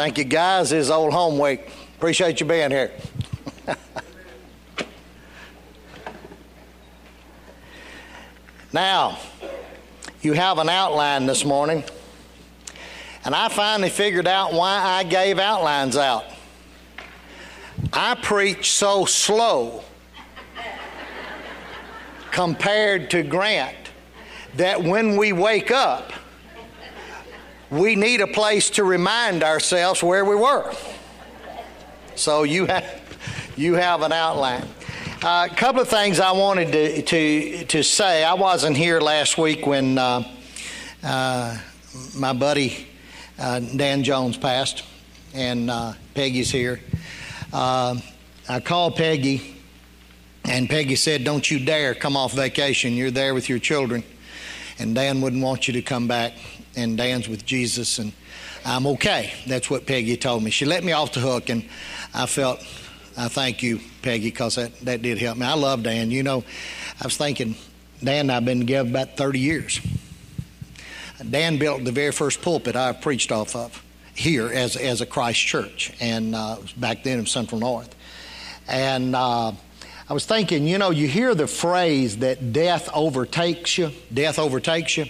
Thank you, guys. This is old home week. Appreciate you being here. now, you have an outline this morning, and I finally figured out why I gave outlines out. I preach so slow compared to Grant that when we wake up, we need a place to remind ourselves where we were. So you have, you have an outline. A uh, couple of things I wanted to, to, to say. I wasn't here last week when uh, uh, my buddy uh, Dan Jones passed, and uh, Peggy's here. Uh, I called Peggy, and Peggy said, Don't you dare come off vacation. You're there with your children, and Dan wouldn't want you to come back and Dan's with Jesus, and I'm okay. That's what Peggy told me. She let me off the hook, and I felt, I thank you, Peggy, because that, that did help me. I love Dan. You know, I was thinking, Dan and I have been together about 30 years. Dan built the very first pulpit I preached off of here as, as a Christ church, and uh, back then in Central North. And uh, I was thinking, you know, you hear the phrase that death overtakes you, death overtakes you.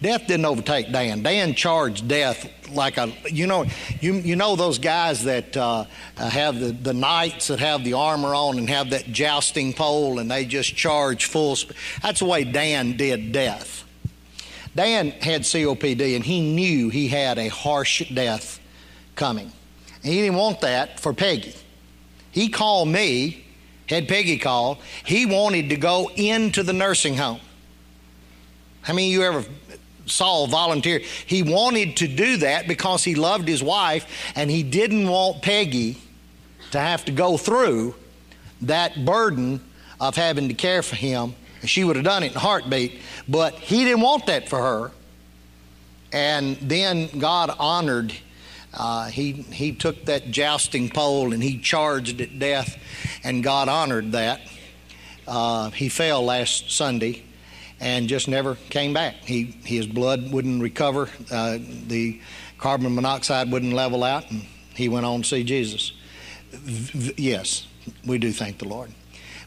Death didn't overtake Dan. Dan charged death like a, you know, you, you know those guys that uh, have the, the knights that have the armor on and have that jousting pole and they just charge full speed. That's the way Dan did death. Dan had COPD and he knew he had a harsh death coming. And he didn't want that for Peggy. He called me had Peggy called, he wanted to go into the nursing home. How many of you ever saw a volunteer? He wanted to do that because he loved his wife and he didn't want Peggy to have to go through that burden of having to care for him. She would have done it in a heartbeat, but he didn't want that for her. And then God honored uh, he, he took that jousting pole and he charged at death, and God honored that. Uh, he fell last Sunday and just never came back. He, his blood wouldn't recover, uh, the carbon monoxide wouldn't level out, and he went on to see Jesus. V- yes, we do thank the Lord.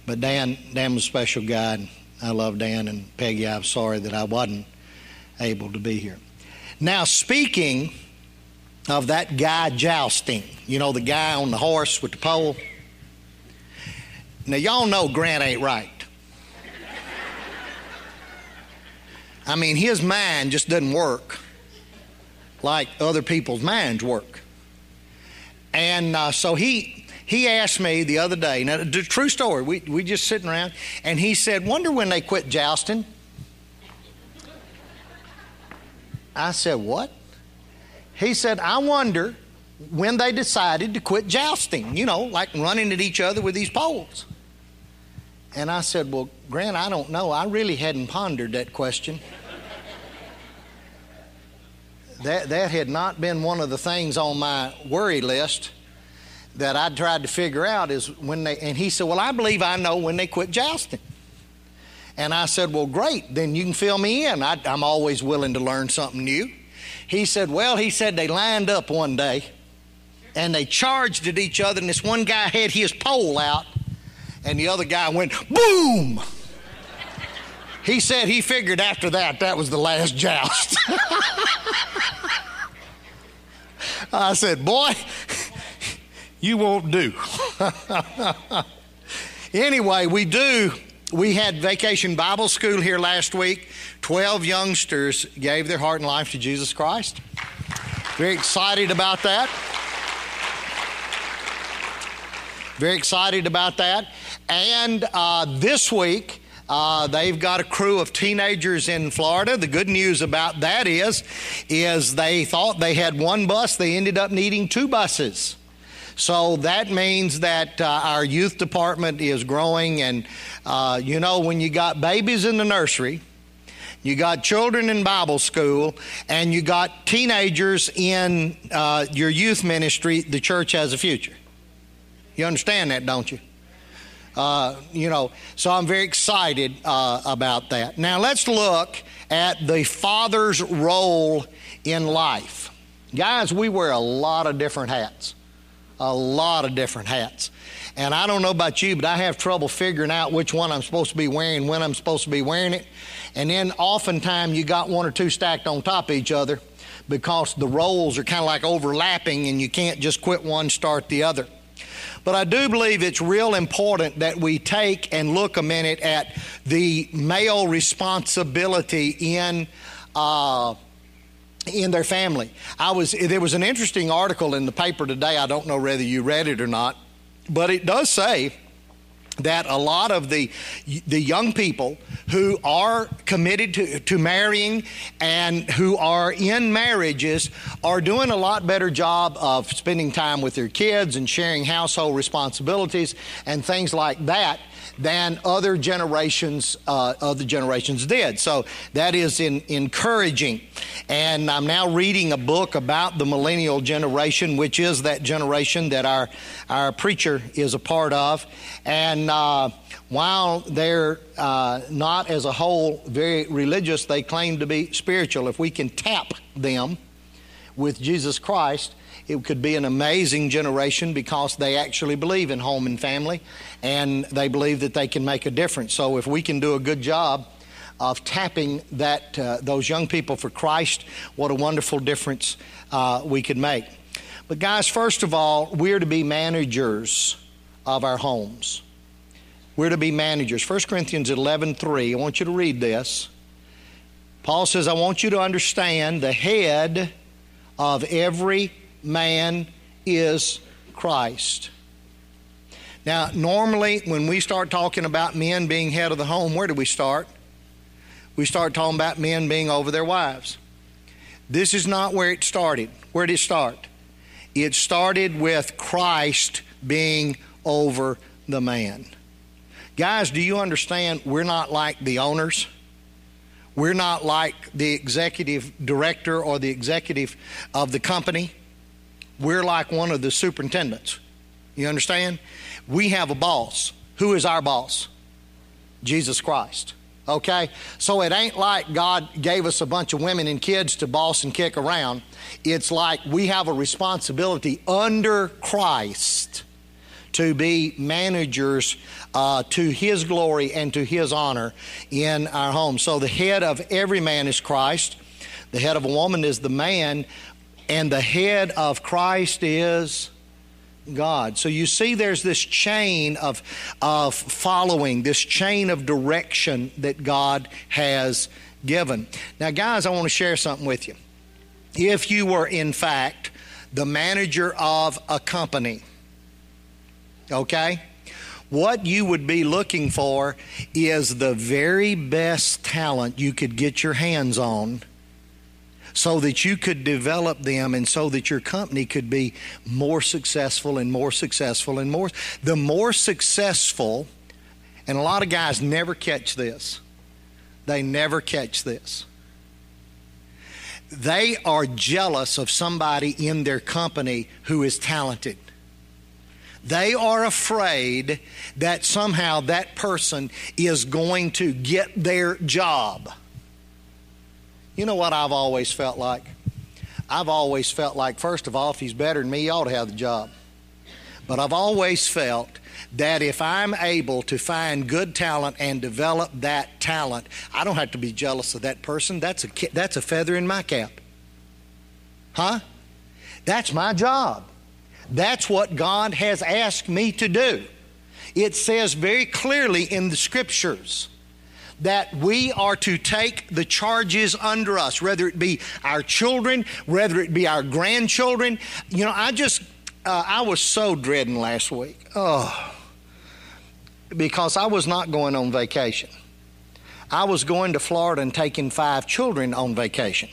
But Dan, Dan was a special guy, and I love Dan and Peggy. I'm sorry that I wasn't able to be here. Now, speaking of that guy jousting. You know, the guy on the horse with the pole. Now, y'all know Grant ain't right. I mean, his mind just doesn't work like other people's minds work. And uh, so he he asked me the other day, now, the true story, we, we just sitting around, and he said, Wonder when they quit jousting? I said, What? He said, I wonder when they decided to quit jousting, you know, like running at each other with these poles. And I said, Well, Grant, I don't know. I really hadn't pondered that question. that, that had not been one of the things on my worry list that I tried to figure out is when they, and he said, Well, I believe I know when they quit jousting. And I said, Well, great, then you can fill me in. I, I'm always willing to learn something new. He said, Well, he said they lined up one day and they charged at each other, and this one guy had his pole out, and the other guy went boom. He said he figured after that that was the last joust. I said, Boy, you won't do. anyway, we do. We had vacation Bible school here last week. 12 youngsters gave their heart and life to Jesus Christ. Very excited about that. Very excited about that. And uh, this week, uh, they've got a crew of teenagers in Florida. The good news about that is, is they thought they had one bus. They ended up needing two buses. So that means that uh, our youth department is growing. And, uh, you know, when you got babies in the nursery, you got children in Bible school, and you got teenagers in uh, your youth ministry, the church has a future. You understand that, don't you? Uh, you know, so I'm very excited uh, about that. Now let's look at the father's role in life. Guys, we wear a lot of different hats. A lot of different hats. And I don't know about you, but I have trouble figuring out which one I'm supposed to be wearing, when I'm supposed to be wearing it. And then oftentimes you got one or two stacked on top of each other because the roles are kind of like overlapping and you can't just quit one, start the other. But I do believe it's real important that we take and look a minute at the male responsibility in. Uh, in their family. I was there was an interesting article in the paper today. I don't know whether you read it or not, but it does say that a lot of the the young people who are committed to, to marrying and who are in marriages are doing a lot better job of spending time with their kids and sharing household responsibilities and things like that than other generations uh, other generations did. So that is in, encouraging. And I'm now reading a book about the millennial generation, which is that generation that our our preacher is a part of. And uh, while they're uh, not as a whole very religious, they claim to be spiritual. If we can tap them with Jesus Christ, it could be an amazing generation because they actually believe in home and family and they believe that they can make a difference. So if we can do a good job of tapping that uh, those young people for Christ, what a wonderful difference uh, we could make. But guys, first of all, we're to be managers of our homes. We're to be managers. 1 Corinthians 11 3, I want you to read this. Paul says, I want you to understand the head of every man is Christ. Now, normally, when we start talking about men being head of the home, where do we start? We start talking about men being over their wives. This is not where it started. Where did it start? It started with Christ being over the man. Guys, do you understand we're not like the owners? We're not like the executive director or the executive of the company. We're like one of the superintendents. You understand? We have a boss. Who is our boss? Jesus Christ. Okay? So it ain't like God gave us a bunch of women and kids to boss and kick around. It's like we have a responsibility under Christ to be managers uh, to His glory and to His honor in our home. So the head of every man is Christ. The head of a woman is the man, and the head of Christ is God. So you see, there's this chain of, of following, this chain of direction that God has given. Now, guys, I want to share something with you. If you were, in fact, the manager of a company, okay? What you would be looking for is the very best talent you could get your hands on so that you could develop them and so that your company could be more successful and more successful and more. The more successful, and a lot of guys never catch this, they never catch this. They are jealous of somebody in their company who is talented. They are afraid that somehow that person is going to get their job. You know what I've always felt like? I've always felt like, first of all, if he's better than me, he ought to have the job. But I've always felt that if I'm able to find good talent and develop that talent, I don't have to be jealous of that person. That's a, that's a feather in my cap. Huh? That's my job. That's what God has asked me to do. It says very clearly in the scriptures that we are to take the charges under us, whether it be our children, whether it be our grandchildren. You know, I just, uh, I was so dreading last week. Oh, because I was not going on vacation. I was going to Florida and taking five children on vacation.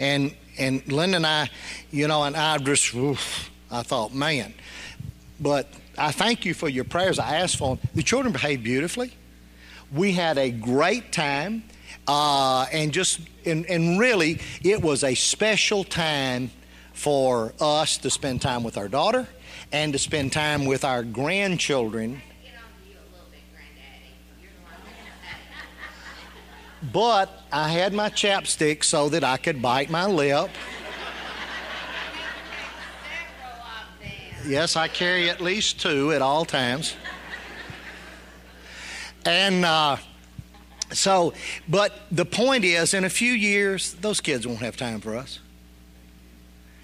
And and Linda and I, you know, and I just, oof, I thought, man. But I thank you for your prayers. I asked for them. The children behaved beautifully. We had a great time, uh, and just and, and really, it was a special time for us to spend time with our daughter and to spend time with our grandchildren. But I had my chapstick so that I could bite my lip. Yes, I carry at least two at all times. And uh, so, but the point is, in a few years, those kids won't have time for us.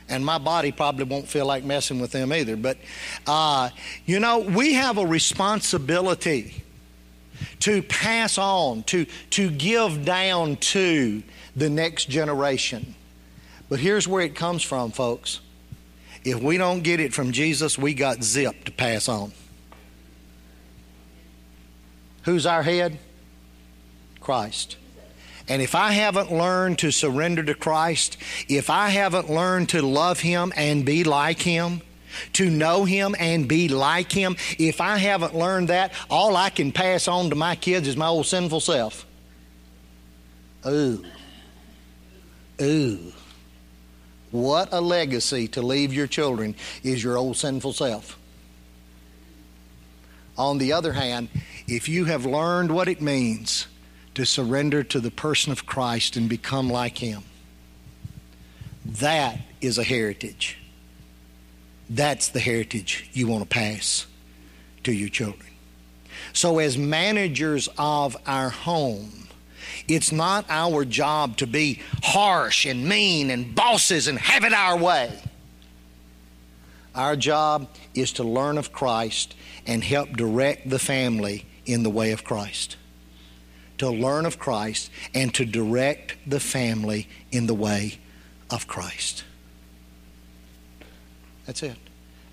And my body probably won't feel like messing with them either. But, uh, you know, we have a responsibility to pass on, to, to give down to the next generation. But here's where it comes from, folks. If we don't get it from Jesus, we got zip to pass on. Who's our head? Christ. And if I haven't learned to surrender to Christ, if I haven't learned to love Him and be like Him, to know Him and be like Him, if I haven't learned that, all I can pass on to my kids is my old sinful self. Ooh. Ooh. What a legacy to leave your children is your old sinful self. On the other hand, if you have learned what it means to surrender to the person of Christ and become like Him, that is a heritage. That's the heritage you want to pass to your children. So, as managers of our home, it's not our job to be harsh and mean and bosses and have it our way. Our job is to learn of Christ and help direct the family in the way of Christ. To learn of Christ and to direct the family in the way of Christ. That's it.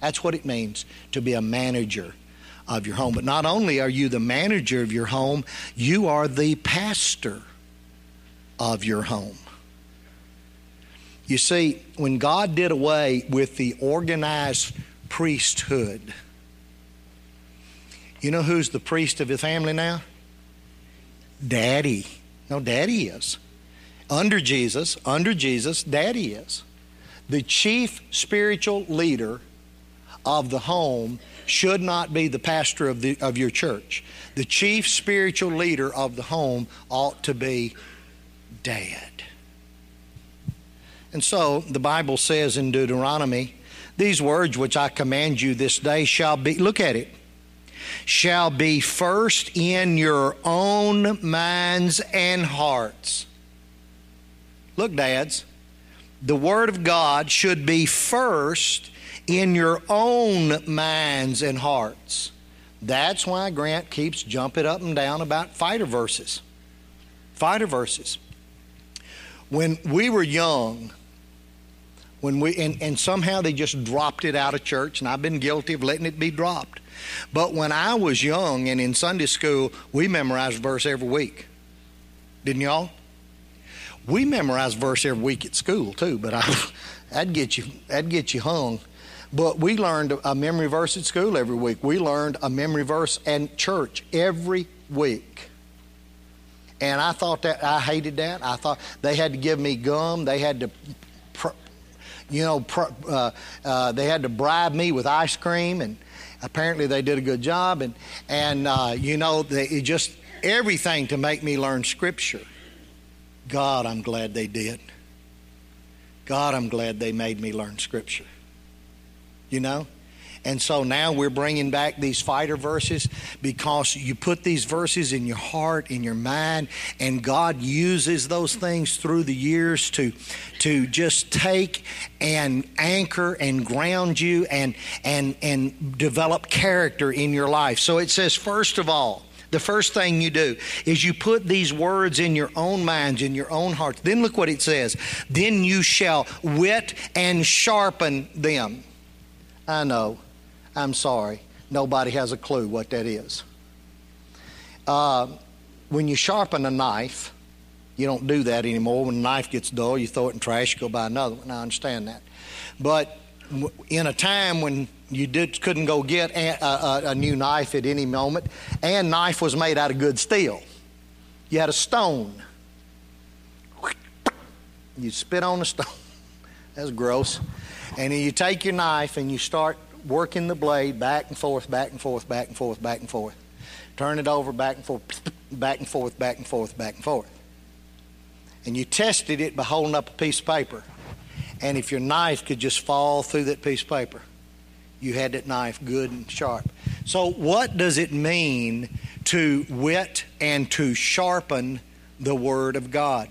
That's what it means to be a manager of your home. But not only are you the manager of your home, you are the pastor of your home. You see, when God did away with the organized priesthood, you know who's the priest of the family now? Daddy. No, Daddy is. Under Jesus, under Jesus, Daddy is. The chief spiritual leader of the home should not be the pastor of, the, of your church. The chief spiritual leader of the home ought to be dad. And so the Bible says in Deuteronomy, these words which I command you this day shall be, look at it, shall be first in your own minds and hearts. Look, dads, the Word of God should be first in your own minds and hearts. That's why Grant keeps jumping up and down about fighter verses. Fighter verses. When we were young, when we and, and somehow they just dropped it out of church, and I've been guilty of letting it be dropped. But when I was young and in Sunday school, we memorized verse every week. Didn't y'all? We memorized verse every week at school too, but I, that'd get you that'd get you hung. But we learned a memory verse at school every week. We learned a memory verse at church every week. And I thought that I hated that. I thought they had to give me gum. They had to, you know, uh, uh, they had to bribe me with ice cream, and apparently they did a good job. And and uh, you know, they just everything to make me learn Scripture. God, I'm glad they did. God, I'm glad they made me learn Scripture you know? And so now we're bringing back these fighter verses because you put these verses in your heart, in your mind, and God uses those things through the years to, to just take and anchor and ground you and, and, and develop character in your life. So it says, first of all, the first thing you do is you put these words in your own minds, in your own hearts. Then look what it says. Then you shall wit and sharpen them. I know. I'm sorry. Nobody has a clue what that is. Uh, when you sharpen a knife, you don't do that anymore. When a knife gets dull, you throw it in trash, you go buy another one. I understand that. But in a time when you did, couldn't go get a, a, a new knife at any moment, and knife was made out of good steel, you had a stone. You spit on the stone. That's gross. And then you take your knife and you start working the blade back and forth, back and forth, back and forth, back and forth. Turn it over, back and forth, back and forth, back and forth, back and forth. and you tested it by holding up a piece of paper. And if your knife could just fall through that piece of paper, you had that knife good and sharp. So, what does it mean to wit and to sharpen the Word of God?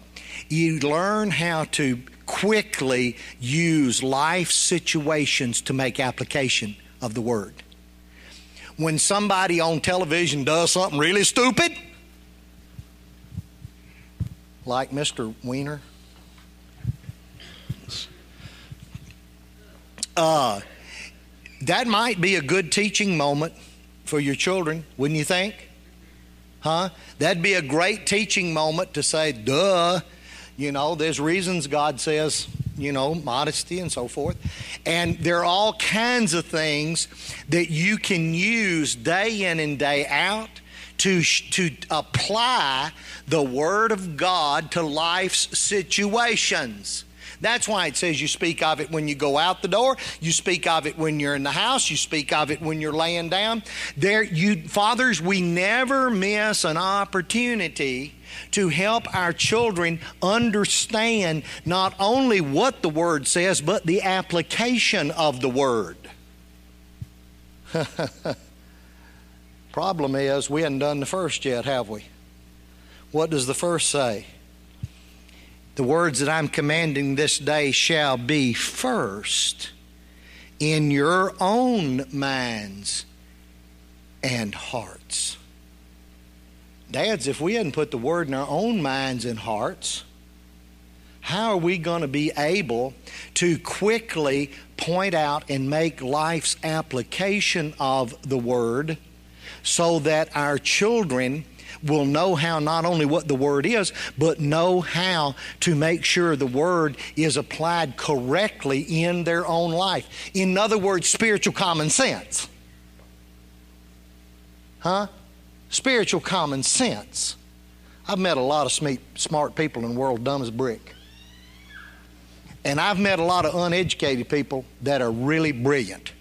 You learn how to quickly use life situations to make application of the Word. When somebody on television does something really stupid, like Mr. Weiner, uh, that might be a good teaching moment for your children, wouldn't you think? Huh? That'd be a great teaching moment to say, duh, you know, there's reasons God says, you know, modesty and so forth. And there are all kinds of things that you can use day in and day out to, to apply the Word of God to life's situations. That's why it says you speak of it when you go out the door, you speak of it when you're in the house, you speak of it when you're laying down. There you fathers, we never miss an opportunity to help our children understand not only what the Word says, but the application of the Word. Problem is, we haven't done the first yet, have we? What does the first say? The words that I'm commanding this day shall be first in your own minds and hearts. Dads, if we hadn't put the word in our own minds and hearts, how are we going to be able to quickly point out and make life's application of the word so that our children will know how not only what the word is, but know how to make sure the word is applied correctly in their own life? In other words, spiritual common sense. Huh? Spiritual common sense. I've met a lot of smart people in the world dumb as brick. And I've met a lot of uneducated people that are really brilliant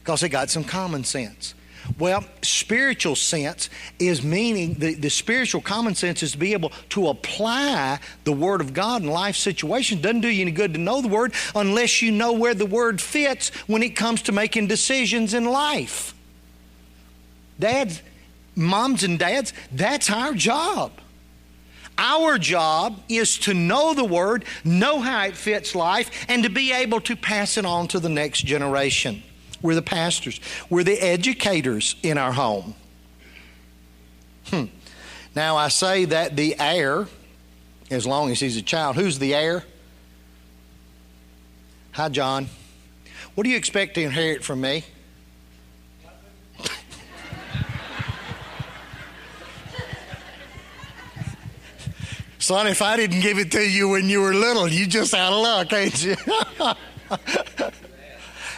because they got some common sense. Well, spiritual sense is meaning the, the spiritual common sense is to be able to apply the Word of God in life situations. Doesn't do you any good to know the Word unless you know where the Word fits when it comes to making decisions in life. Dads, moms and dads, that's our job. Our job is to know the Word, know how it fits life, and to be able to pass it on to the next generation. We're the pastors, we're the educators in our home. Hmm. Now, I say that the heir, as long as he's a child, who's the heir? Hi, John. What do you expect to inherit from me? Son, if I didn't give it to you when you were little, you just out of luck, ain't you?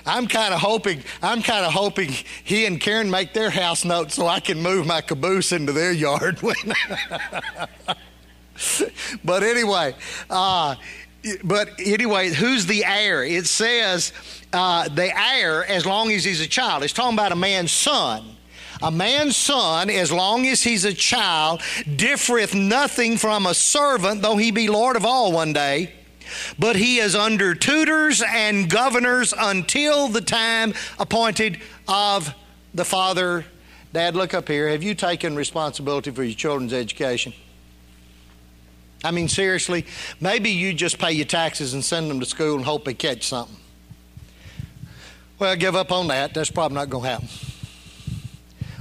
I'm kind of hoping I'm kind of hoping he and Karen make their house note so I can move my caboose into their yard. but anyway, uh, but anyway, who's the heir? It says uh, the heir as long as he's a child. It's talking about a man's son. A man's son, as long as he's a child, differeth nothing from a servant, though he be Lord of all one day. But he is under tutors and governors until the time appointed of the father. Dad, look up here. Have you taken responsibility for your children's education? I mean, seriously, maybe you just pay your taxes and send them to school and hope they catch something. Well, give up on that. That's probably not going to happen.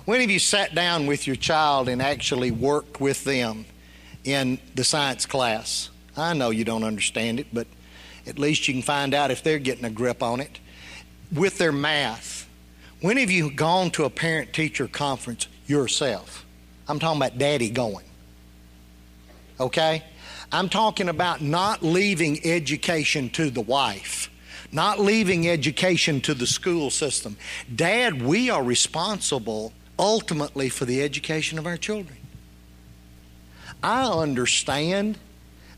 When have you sat down with your child and actually worked with them in the science class? I know you don't understand it, but at least you can find out if they're getting a grip on it. With their math, when have you gone to a parent teacher conference yourself? I'm talking about daddy going. Okay? I'm talking about not leaving education to the wife, not leaving education to the school system. Dad, we are responsible ultimately for the education of our children. I understand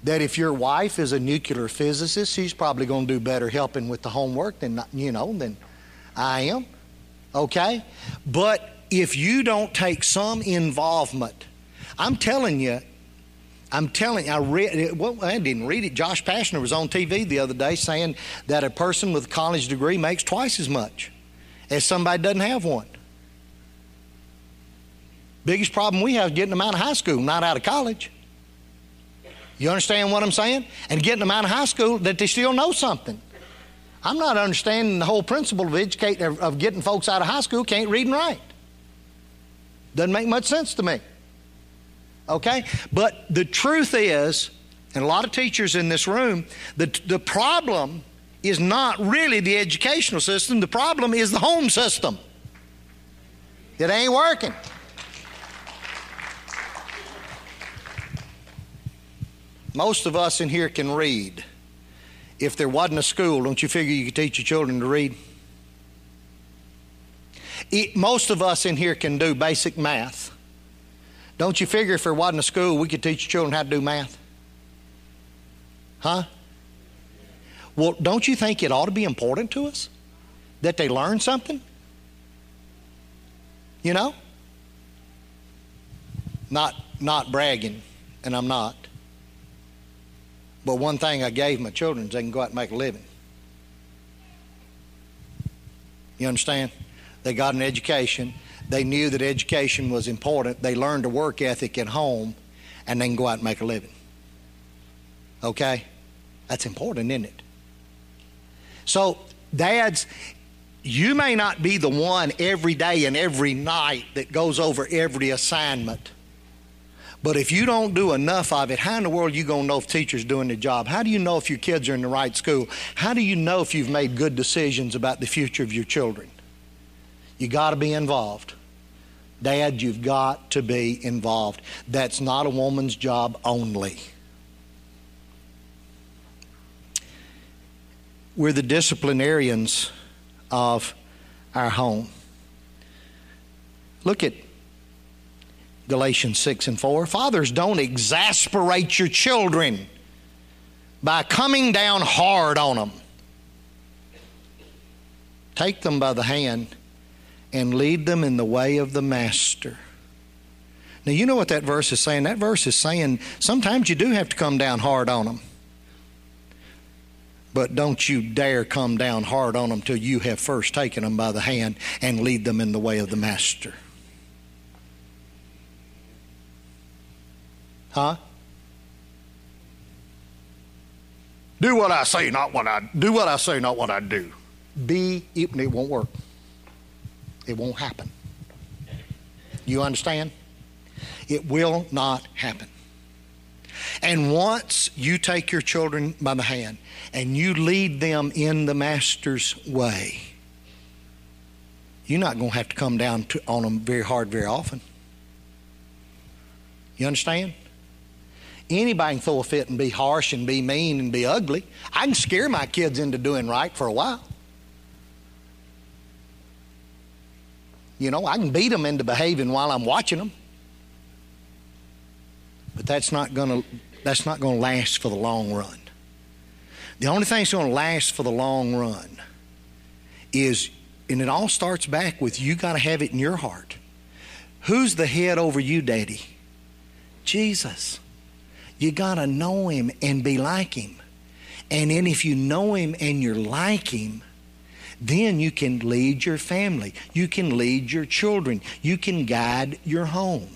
that if your wife is a nuclear physicist, she's probably going to do better helping with the homework than you know than I am. Okay? But if you don't take some involvement, I'm telling you, I'm telling I read. Well, I didn't read it. Josh Pashner was on TV the other day saying that a person with a college degree makes twice as much as somebody doesn't have one. Biggest problem we have is getting them out of high school, not out of college. You understand what I'm saying? And getting them out of high school that they still know something. I'm not understanding the whole principle of educating of getting folks out of high school can't read and write. Doesn't make much sense to me. Okay? But the truth is, and a lot of teachers in this room, the, the problem is not really the educational system, the problem is the home system. It ain't working. Most of us in here can read. If there wasn't a school, don't you figure you could teach your children to read? It, most of us in here can do basic math. Don't you figure if there wasn't a school, we could teach children how to do math? Huh? Well, don't you think it ought to be important to us that they learn something? You know? Not not bragging, and I'm not. But one thing I gave my children is they can go out and make a living. You understand? They got an education. They knew that education was important. They learned a work ethic at home, and they can go out and make a living. Okay? That's important, isn't it? So, dads, you may not be the one every day and every night that goes over every assignment. But if you don't do enough of it, how in the world are you going to know if teachers doing their job? How do you know if your kids are in the right school? How do you know if you've made good decisions about the future of your children? You got to be involved. Dad, you've got to be involved. That's not a woman's job only. We're the disciplinarians of our home. Look at Galatians 6 and 4. Fathers, don't exasperate your children by coming down hard on them. Take them by the hand and lead them in the way of the master. Now, you know what that verse is saying? That verse is saying sometimes you do have to come down hard on them. But don't you dare come down hard on them till you have first taken them by the hand and lead them in the way of the master. Huh? Do what I say, not what I do. What I say, not what I do. Be it won't work. It won't happen. You understand? It will not happen. And once you take your children by the hand and you lead them in the Master's way, you're not going to have to come down to, on them very hard very often. You understand? Anybody can throw a fit and be harsh and be mean and be ugly. I can scare my kids into doing right for a while. You know, I can beat them into behaving while I'm watching them. But that's not going to that's not going to last for the long run. The only thing that's going to last for the long run is and it all starts back with you got to have it in your heart. Who's the head over you, daddy? Jesus. You got to know him and be like him. And then if you know him and you're like him, then you can lead your family. You can lead your children. You can guide your home.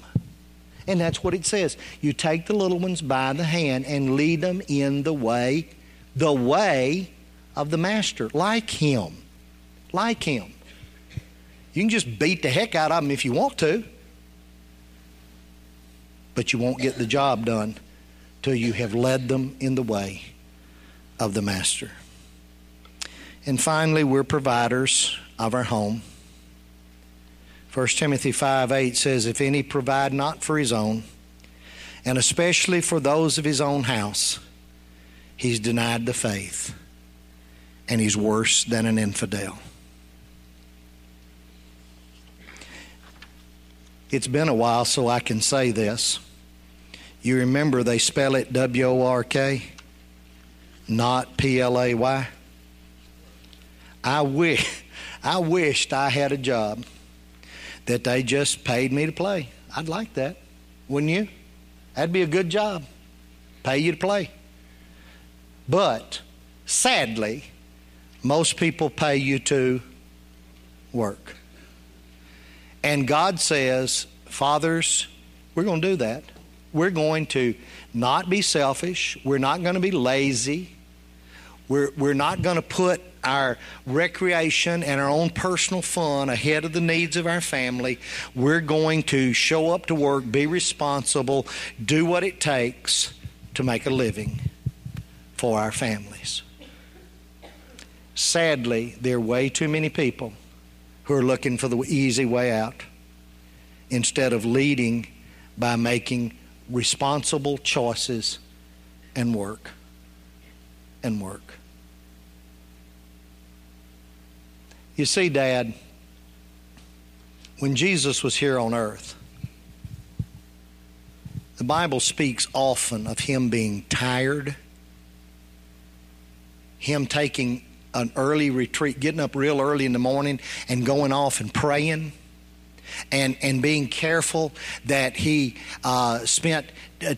And that's what it says. You take the little ones by the hand and lead them in the way, the way of the master, like him. Like him. You can just beat the heck out of them if you want to, but you won't get the job done till you have led them in the way of the master. And finally, we're providers of our home. 1 Timothy 5 8 says, If any provide not for his own, and especially for those of his own house, he's denied the faith, and he's worse than an infidel. It's been a while, so I can say this. You remember they spell it W O R K, not P L A Y? I wish, I wished I had a job that they just paid me to play. I'd like that, wouldn't you? That'd be a good job. pay you to play. But sadly, most people pay you to work. And God says, Fathers, we're going to do that. We're going to not be selfish. We're not going to be lazy. We're, we're not going to put our recreation and our own personal fun ahead of the needs of our family. We're going to show up to work, be responsible, do what it takes to make a living for our families. Sadly, there are way too many people who are looking for the easy way out instead of leading by making responsible choices and work and work. You see, Dad, when Jesus was here on earth, the Bible speaks often of him being tired, him taking an early retreat, getting up real early in the morning and going off and praying. And, and being careful that he uh, spent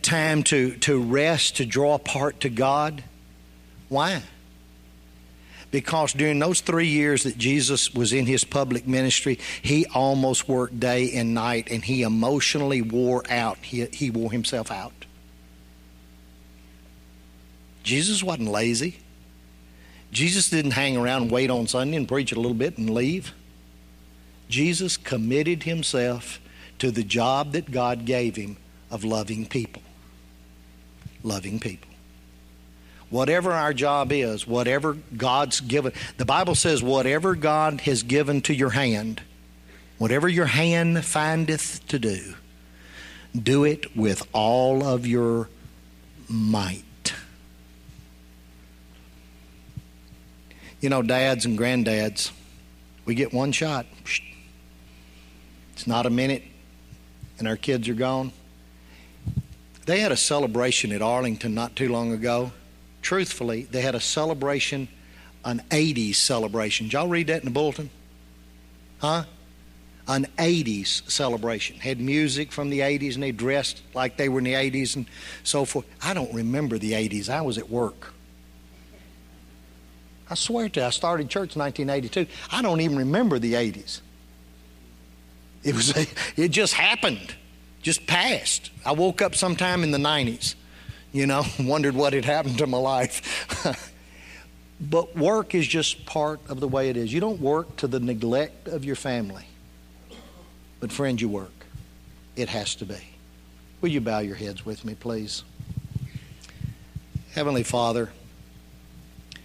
time to, to rest, to draw apart to God. Why? because during those three years that Jesus was in his public ministry, he almost worked day and night and he emotionally wore out. He, he wore himself out. Jesus wasn't lazy. Jesus didn't hang around wait on Sunday and preach a little bit and leave. Jesus committed himself to the job that God gave him of loving people. Loving people. Whatever our job is, whatever God's given, the Bible says, whatever God has given to your hand, whatever your hand findeth to do, do it with all of your might. You know, dads and granddads, we get one shot. It's not a minute, and our kids are gone. They had a celebration at Arlington not too long ago truthfully, they had a celebration, an 80s celebration. Did y'all read that in the bulletin? Huh? An 80s celebration. Had music from the 80s and they dressed like they were in the 80s and so forth. I don't remember the 80s. I was at work. I swear to you, I started church in 1982. I don't even remember the 80s. It was it just happened. Just passed. I woke up sometime in the 90s you know, wondered what had happened to my life. but work is just part of the way it is. You don't work to the neglect of your family. But, friend, you work. It has to be. Will you bow your heads with me, please? Heavenly Father,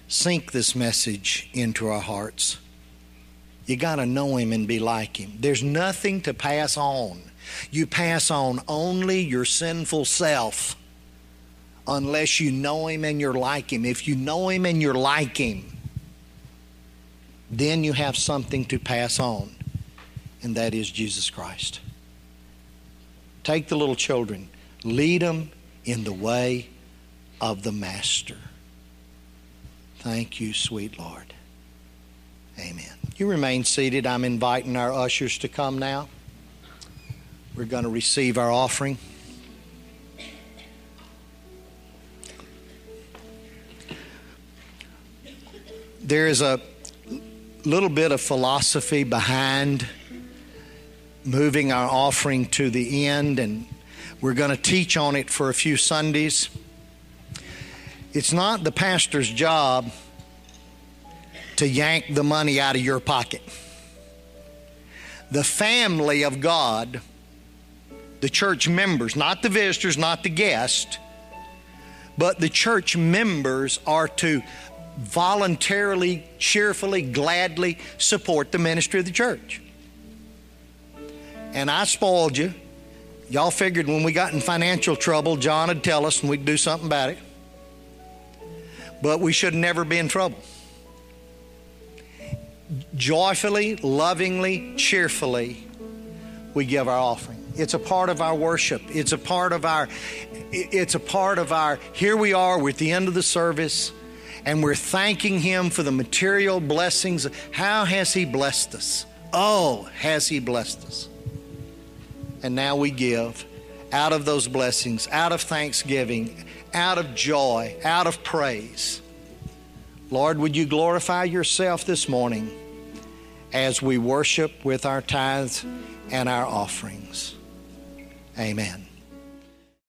sink this message into our hearts. You got to know Him and be like Him. There's nothing to pass on. You pass on only your sinful self unless you know Him and you're like Him. If you know Him and you're like Him, then you have something to pass on, and that is Jesus Christ. Take the little children, lead them in the way of the Master. Thank you, sweet Lord. Amen. You remain seated. I'm inviting our ushers to come now. We're going to receive our offering. there is a little bit of philosophy behind moving our offering to the end, and we're going to teach on it for a few Sundays. It's not the pastor's job to yank the money out of your pocket. The family of God, the church members, not the visitors, not the guests, but the church members are to voluntarily, cheerfully, gladly support the ministry of the church. And I spoiled you. Y'all figured when we got in financial trouble, John would tell us and we'd do something about it. But we should never be in trouble. Joyfully, lovingly, cheerfully, we give our offering. It's a part of our worship. It's a part of our, it's a part of our, here we are, we're at the end of the service and we're thanking Him for the material blessings. How has He blessed us? Oh, has He blessed us? And now we give out of those blessings, out of thanksgiving, out of joy, out of praise. Lord, would you glorify yourself this morning as we worship with our tithes and our offerings? Amen.